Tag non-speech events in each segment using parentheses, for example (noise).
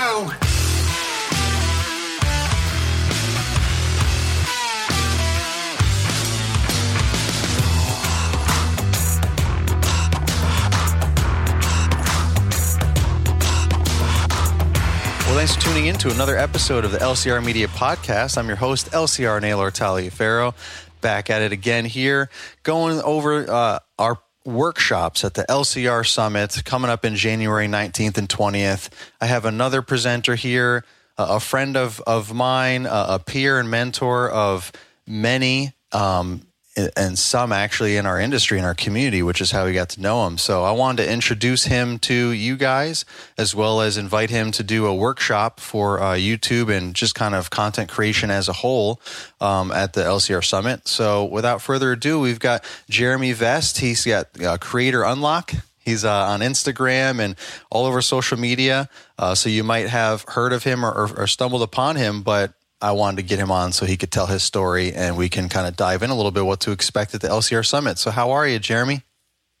Well, thanks for tuning in to another episode of the LCR Media Podcast. I'm your host, LCR Naylor Taliaferro, back at it again here, going over uh, our workshops at the LCR Summit coming up in January 19th and 20th. I have another presenter here, a friend of, of mine, a peer and mentor of many. Um, and some actually in our industry in our community which is how we got to know him. So i wanted to introduce him to you guys as well as invite him to do a workshop for uh, youtube and just kind of content creation as a whole um, at the lcr summit. So without further ado we've got jeremy vest. He's got uh, creator unlock. He's uh, on Instagram and all over social media. Uh, so you might have heard of him or, or, or stumbled upon him, but I wanted to get him on so he could tell his story and we can kind of dive in a little bit what to expect at the LCR Summit. So, how are you, Jeremy?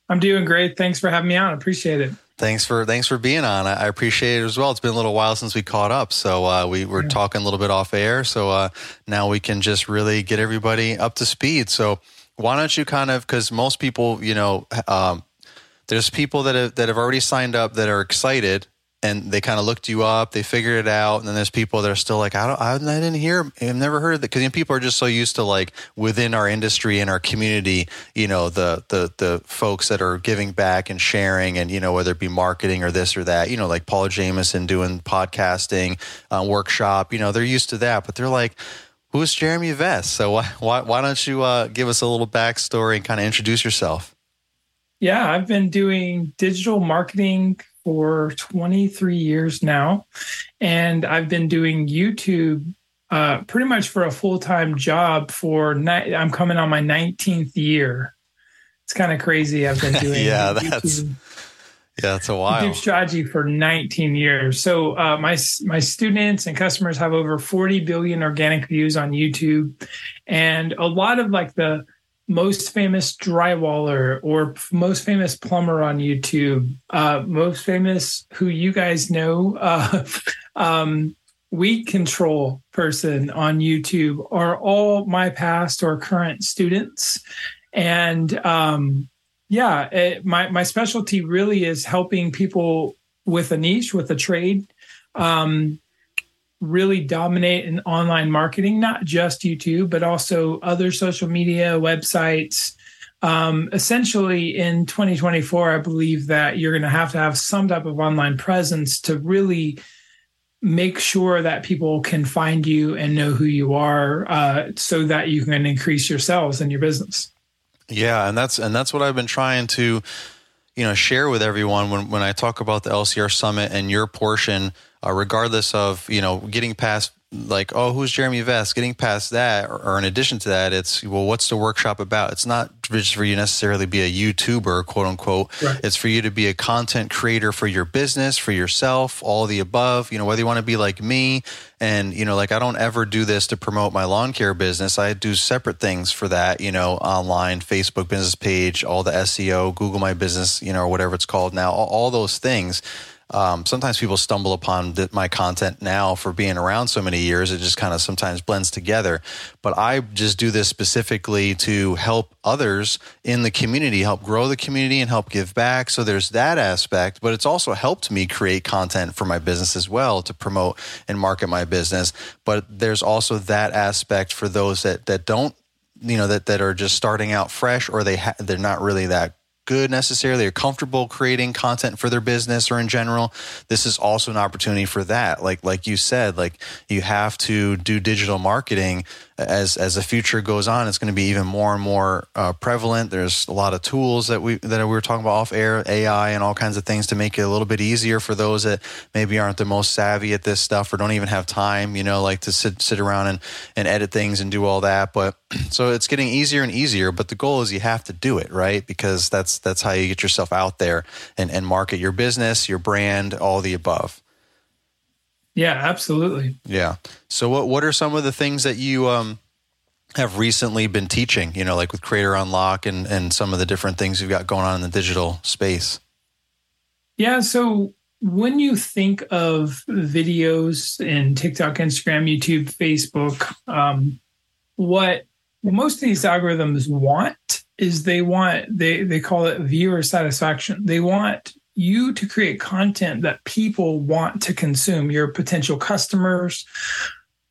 I'm doing great. Thanks for having me on. I appreciate it. Thanks for thanks for being on. I, I appreciate it as well. It's been a little while since we caught up, so uh, we were yeah. talking a little bit off air. So uh, now we can just really get everybody up to speed. So why don't you kind of because most people, you know, um, there's people that have, that have already signed up that are excited and they kind of looked you up, they figured it out, and then there's people that are still like, I don't, I, didn't hear, I've never heard it because you know, people are just so used to like within our industry and our community, you know, the the the folks that are giving back and sharing, and you know, whether it be marketing or this or that, you know, like Paul Jameson doing podcasting uh, workshop, you know, they're used to that, but they're like. Who's Jeremy Vest? So why, why, why don't you uh, give us a little backstory and kind of introduce yourself? Yeah, I've been doing digital marketing for 23 years now. And I've been doing YouTube uh, pretty much for a full time job for, ni- I'm coming on my 19th year. It's kind of crazy. I've been (laughs) doing yeah, that's. YouTube. Yeah, it's a while. YouTube strategy for 19 years. So uh, my my students and customers have over 40 billion organic views on YouTube, and a lot of like the most famous drywaller or most famous plumber on YouTube, uh, most famous who you guys know, (laughs) uh, um, weed control person on YouTube are all my past or current students. And um, yeah, it, my, my specialty really is helping people with a niche, with a trade. Um, really dominate in online marketing, not just YouTube, but also other social media, websites. Um, essentially, in 2024, I believe that you're going to have to have some type of online presence to really make sure that people can find you and know who you are uh, so that you can increase your sales and your business. Yeah, and that's and that's what I've been trying to you know share with everyone when when I talk about the LCR summit and your portion uh, regardless of you know getting past like oh who's jeremy vest? Getting past that or, or, in addition to that it's well what's the workshop about? It's not just for you necessarily be a youtuber quote unquote. Right. it's for you to be a content creator for your business for yourself all the above. You know whether you want to be like me and you know like i don't ever do this to promote my lawn care business. I do separate things for that you know online facebook business page all the seo google my business you know or whatever it's called now all, all those things um, sometimes people stumble upon my content now for being around so many years. It just kind of sometimes blends together. But I just do this specifically to help others in the community, help grow the community and help give back. So there's that aspect, but it's also helped me create content for my business as well to promote and market my business. But there's also that aspect for those that, that don't you know that that are just starting out fresh or they ha- they're not really that good necessarily. Or comfortable creating content for their business or in general. This is also an opportunity for that. Like like you said like you have to do digital marketing as as the future goes on, it's going to be even more and more uh, prevalent. There's a lot of tools that we that we were talking about off air, AI, and all kinds of things to make it a little bit easier for those that maybe aren't the most savvy at this stuff or don't even have time, you know, like to sit sit around and and edit things and do all that. But (clears throat) so it's getting easier and easier. But the goal is you have to do it right because that's that's how you get yourself out there and and market your business, your brand, all the above. Yeah, absolutely. Yeah. So what what are some of the things that you um have recently been teaching, you know, like with Creator Unlock and and some of the different things you've got going on in the digital space? Yeah, so when you think of videos in TikTok, Instagram, YouTube, Facebook, um, what most of these algorithms want is they want they they call it viewer satisfaction. They want you to create content that people want to consume, your potential customers.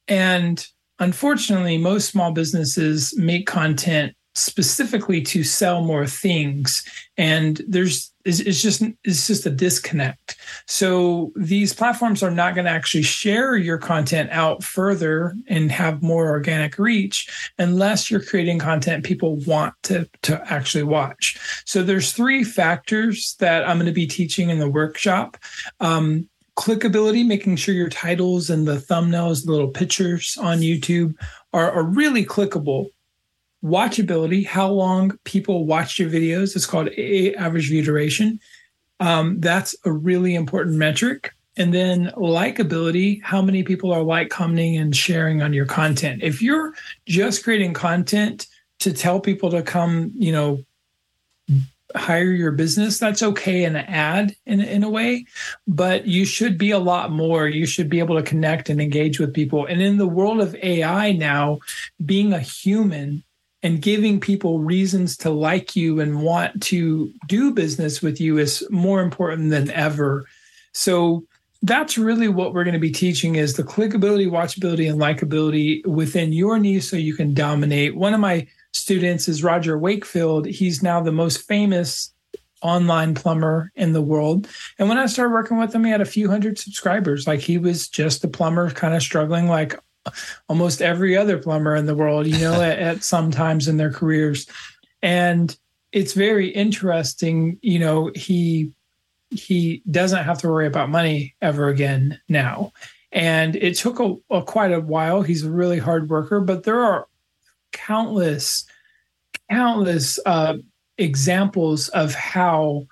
And unfortunately, most small businesses make content specifically to sell more things. And there's it's just it's just a disconnect. So these platforms are not going to actually share your content out further and have more organic reach unless you're creating content people want to to actually watch. So there's three factors that i'm going to be teaching in the workshop. Um, clickability making sure your titles and the thumbnails the little pictures on youtube are, are really clickable watchability, how long people watch your videos. It's called a average view duration. Um, that's a really important metric. And then likability, how many people are like, commenting, and sharing on your content. If you're just creating content to tell people to come, you know, hire your business, that's okay in an ad in, in a way, but you should be a lot more. You should be able to connect and engage with people. And in the world of AI now, being a human and giving people reasons to like you and want to do business with you is more important than ever. So that's really what we're going to be teaching is the clickability, watchability, and likability within your niche so you can dominate. One of my students is Roger Wakefield. He's now the most famous online plumber in the world. And when I started working with him, he had a few hundred subscribers. Like he was just a plumber kind of struggling like almost every other plumber in the world, you know, (laughs) at, at some times in their careers. And it's very interesting, you know, he he doesn't have to worry about money ever again now. And it took a, a quite a while. He's a really hard worker, but there are countless, countless uh, examples of how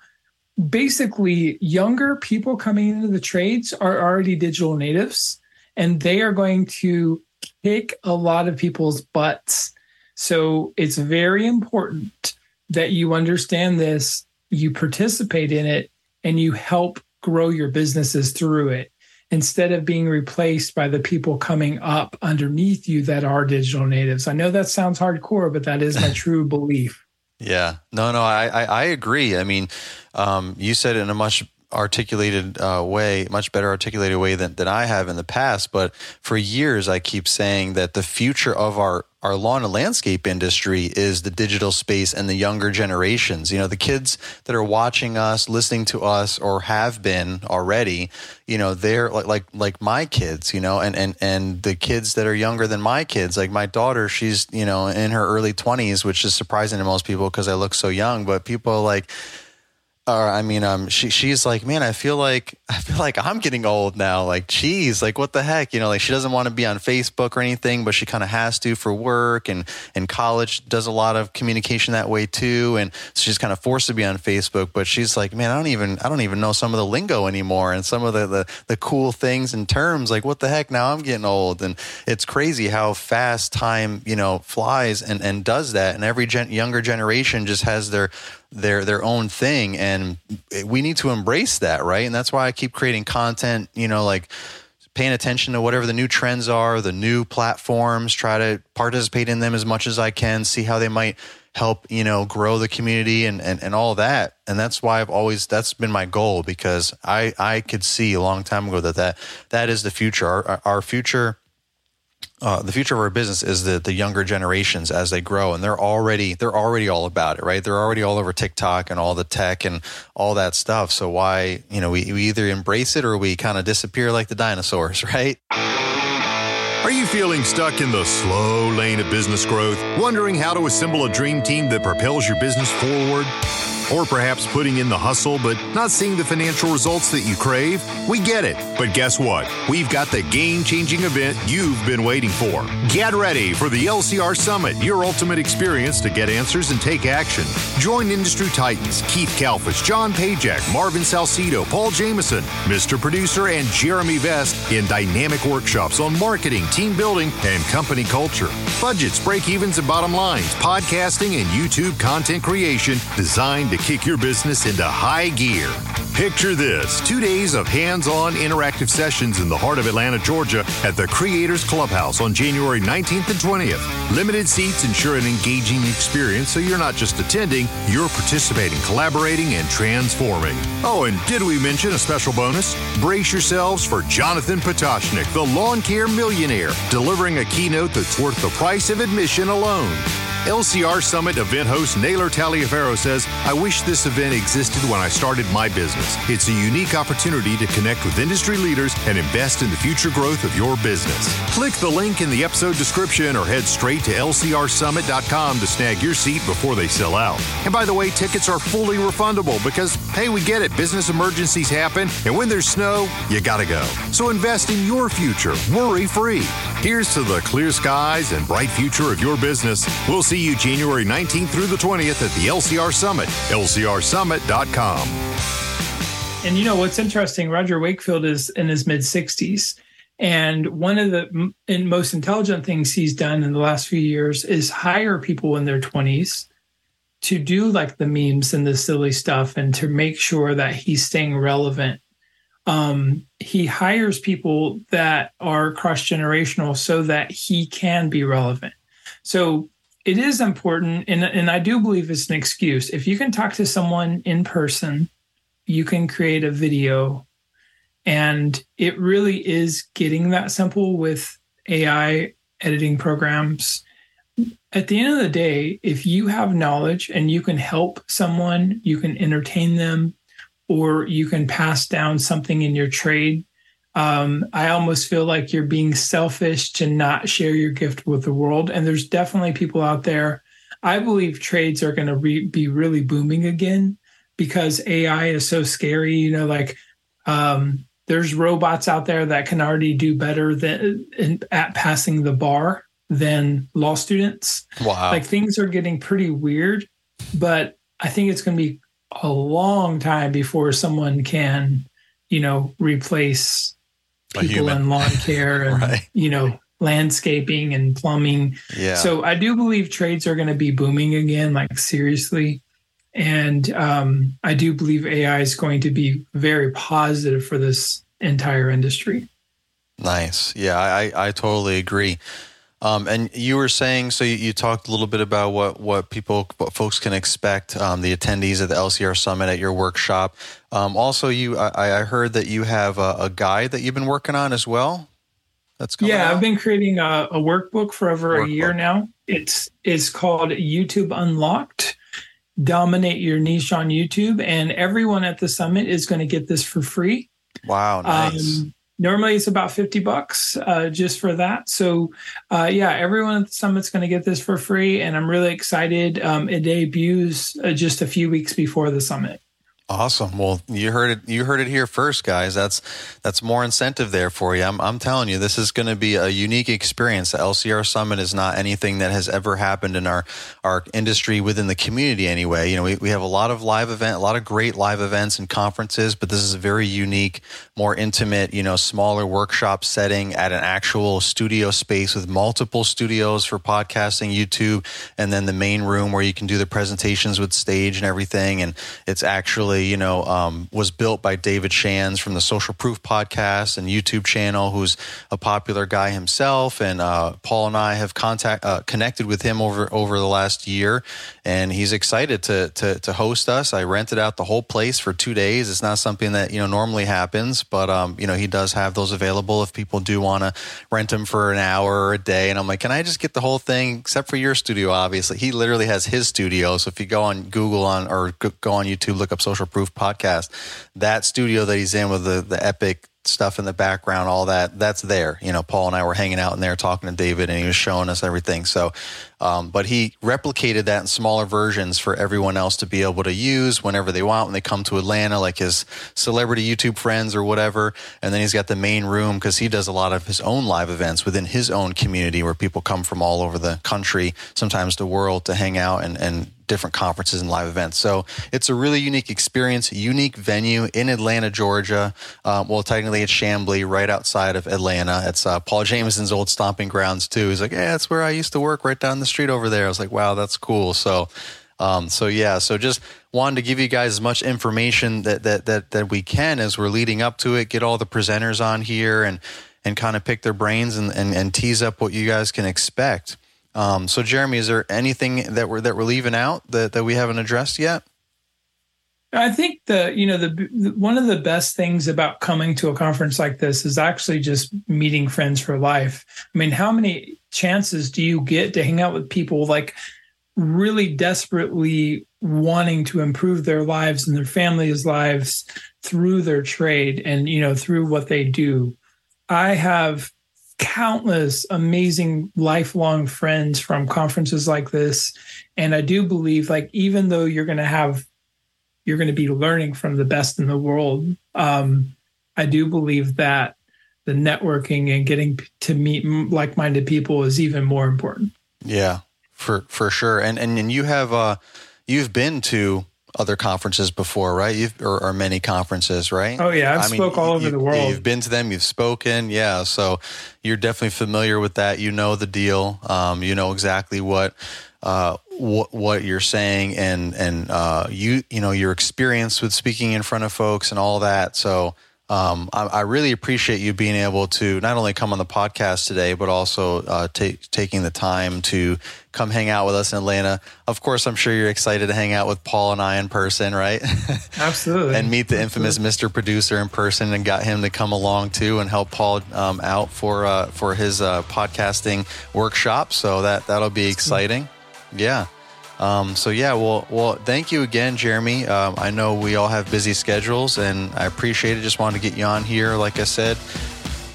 basically younger people coming into the trades are already digital natives and they are going to kick a lot of people's butts. So it's very important that you understand this, you participate in it, and you help grow your businesses through it instead of being replaced by the people coming up underneath you that are digital natives. I know that sounds hardcore, but that is my (laughs) true belief. Yeah, no, no, I, I, I agree. I mean, um, you said it in a much articulated uh, way, much better articulated way than, than I have in the past. But for years, I keep saying that the future of our our lawn and landscape industry is the digital space and the younger generations. You know, the kids that are watching us, listening to us, or have been already. You know, they're like like like my kids. You know, and and and the kids that are younger than my kids, like my daughter, she's you know in her early twenties, which is surprising to most people because I look so young. But people like or I mean, um, she she's like, man, I feel like (laughs) I feel like I'm getting old now. Like, geez, like what the heck, you know? Like she doesn't want to be on Facebook or anything, but she kind of has to for work, and and college does a lot of communication that way too, and so she's kind of forced to be on Facebook. But she's like, man, I don't even I don't even know some of the lingo anymore, and some of the the, the cool things and terms. Like, what the heck? Now I'm getting old, and it's crazy how fast time you know flies and and does that, and every gen- younger generation just has their their their own thing. And we need to embrace that right? And that's why i keep creating content you know like paying attention to whatever the new trends are the new platforms try to participate in them as much as i can see how they might help you know grow the community and, and and all that. And that's why i've always that's been my goal because i i could see a long time ago that that that is the future. Our, our future uh, the future of our business is the the younger generations as they grow, and they're already they're already all about it, right? They're already all over TikTok and all the tech and all that stuff. So why you know we, we either embrace it or we kind of disappear like the dinosaurs, (laughs) right? Are you feeling stuck in the slow lane of business growth, wondering how to assemble a dream team that propels your business forward? Or perhaps putting in the hustle but not seeing the financial results that you crave? We get it. But guess what? We've got the game changing event you've been waiting for. Get ready for the LCR Summit, your ultimate experience to get answers and take action. Join industry titans Keith Kalfas, John Pajak, Marvin Salcido, Paul Jameson, Mr. Producer, and Jeremy Vest in dynamic workshops on marketing, team building, and company culture. Budgets, break evens, and bottom lines, podcasting, and YouTube content creation designed to kick your business into high gear. Picture this two days of hands on interactive sessions in the heart of Atlanta, Georgia at the Creators Clubhouse on January 19th and 20th. Limited seats ensure an engaging experience so you're not just attending, you're participating, collaborating, and transforming. Oh, and did we mention a special bonus? Brace yourselves for Jonathan Pototschnik, the lawn care millionaire, delivering a keynote that's worth the price of admission alone. LCR Summit event host Naylor Taliaferro says, I wish this event existed when I started my business. It's a unique opportunity to connect with industry leaders and invest in the future growth of your business. Click the link in the episode description or head straight to lcrsummit.com to snag your seat before they sell out. And by the way, tickets are fully refundable because, hey, we get it. Business emergencies happen, and when there's snow, you gotta go. So invest in your future, worry free. Here's to the clear skies and bright future of your business. We'll see you January 19th through the 20th at the LCR Summit, lcrsummit.com. And you know what's interesting? Roger Wakefield is in his mid 60s. And one of the most intelligent things he's done in the last few years is hire people in their 20s to do like the memes and the silly stuff and to make sure that he's staying relevant. Um, he hires people that are cross generational so that he can be relevant. So it is important, and, and I do believe it's an excuse. If you can talk to someone in person, you can create a video. And it really is getting that simple with AI editing programs. At the end of the day, if you have knowledge and you can help someone, you can entertain them, or you can pass down something in your trade um, I almost feel like you're being selfish to not share your gift with the world. And there's definitely people out there. I believe trades are going to re- be really booming again because AI is so scary. You know, like um, there's robots out there that can already do better than in, at passing the bar than law students. Wow. Like things are getting pretty weird, but I think it's going to be a long time before someone can, you know, replace people in lawn care (laughs) and right. you know landscaping and plumbing. Yeah. So I do believe trades are going to be booming again, like seriously. And um, I do believe AI is going to be very positive for this entire industry. Nice. Yeah, I, I totally agree. Um, and you were saying, so you, you, talked a little bit about what, what people, what folks can expect, um, the attendees at the LCR Summit at your workshop. Um, also, you, I, I, heard that you have a, a, guide that you've been working on as well. That's yeah, out? I've been creating a, a workbook for over workbook. a year now. It's it's called YouTube Unlocked. Dominate your niche on YouTube, and everyone at the summit is going to get this for free. Wow, nice. Um, Normally it's about 50 bucks uh, just for that. So, uh, yeah, everyone at the summit's going to get this for free. And I'm really excited. Um, it debuts uh, just a few weeks before the summit. Awesome. Well, you heard it. You heard it here first, guys. That's that's more incentive there for you. I'm, I'm telling you, this is going to be a unique experience. The LCR Summit is not anything that has ever happened in our our industry within the community. Anyway, you know, we, we have a lot of live event, a lot of great live events and conferences, but this is a very unique, more intimate, you know, smaller workshop setting at an actual studio space with multiple studios for podcasting, YouTube, and then the main room where you can do the presentations with stage and everything. And it's actually you know, um, was built by David Shands from the Social Proof podcast and YouTube channel, who's a popular guy himself. And uh, Paul and I have contact uh, connected with him over over the last year, and he's excited to, to to host us. I rented out the whole place for two days. It's not something that you know normally happens, but um, you know, he does have those available if people do want to rent them for an hour or a day. And I'm like, can I just get the whole thing except for your studio? Obviously, he literally has his studio. So if you go on Google on or go on YouTube, look up Social Proof podcast, that studio that he's in with the the epic stuff in the background, all that, that's there. You know, Paul and I were hanging out in there talking to David and he was showing us everything. So, um, but he replicated that in smaller versions for everyone else to be able to use whenever they want when they come to Atlanta, like his celebrity YouTube friends or whatever. And then he's got the main room because he does a lot of his own live events within his own community where people come from all over the country, sometimes the world to hang out and, and different conferences and live events. So it's a really unique experience, unique venue in Atlanta, Georgia. Um, well, technically it's Chamblee, right outside of Atlanta. It's uh, Paul Jameson's old stomping grounds too. He's like, yeah, that's where I used to work, right down the street over there. I was like, wow, that's cool. So. Um, so yeah, so just wanted to give you guys as much information that that that that we can as we're leading up to it. Get all the presenters on here and and kind of pick their brains and, and, and tease up what you guys can expect. Um, so, Jeremy, is there anything that we're that we're leaving out that, that we haven't addressed yet? I think the you know the, the, one of the best things about coming to a conference like this is actually just meeting friends for life. I mean, how many chances do you get to hang out with people like really desperately wanting to improve their lives and their families' lives through their trade and you know through what they do? I have countless amazing lifelong friends from conferences like this and I do believe like even though you're going to have you're going to be learning from the best in the world. Um, I do believe that the networking and getting to meet like-minded people is even more important. Yeah, for for sure. And and, and you have uh, you've been to other conferences before, right? You've or, or many conferences, right? Oh yeah, I've I spoke mean, all over you, the world. You've been to them, you've spoken, yeah. So you're definitely familiar with that. You know the deal. Um, you know exactly what uh, what what you're saying and and uh, you you know your experience with speaking in front of folks and all that. So um, I, I, really appreciate you being able to not only come on the podcast today, but also uh, take, taking the time to come hang out with us in Atlanta. Of course, I'm sure you're excited to hang out with Paul and I in person, right? (laughs) Absolutely. and meet the infamous Absolutely. Mr. Producer in person, and got him to come along too and help Paul um, out for uh, for his uh, podcasting workshop. So that that'll be exciting. Yeah. Um, so yeah, well, well, thank you again, Jeremy. Um, I know we all have busy schedules, and I appreciate it. Just wanted to get you on here, like I said,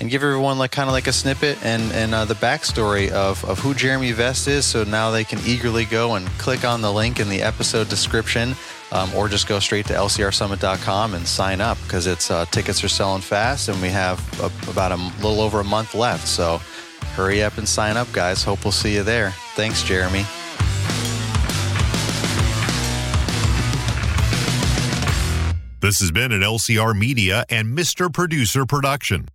and give everyone like kind of like a snippet and and uh, the backstory of of who Jeremy Vest is, so now they can eagerly go and click on the link in the episode description. Um, or just go straight to lcrsummit.com and sign up because it's uh, tickets are selling fast and we have a, about a little over a month left. So hurry up and sign up, guys. Hope we'll see you there. Thanks, Jeremy. This has been an LCR Media and Mr. Producer production.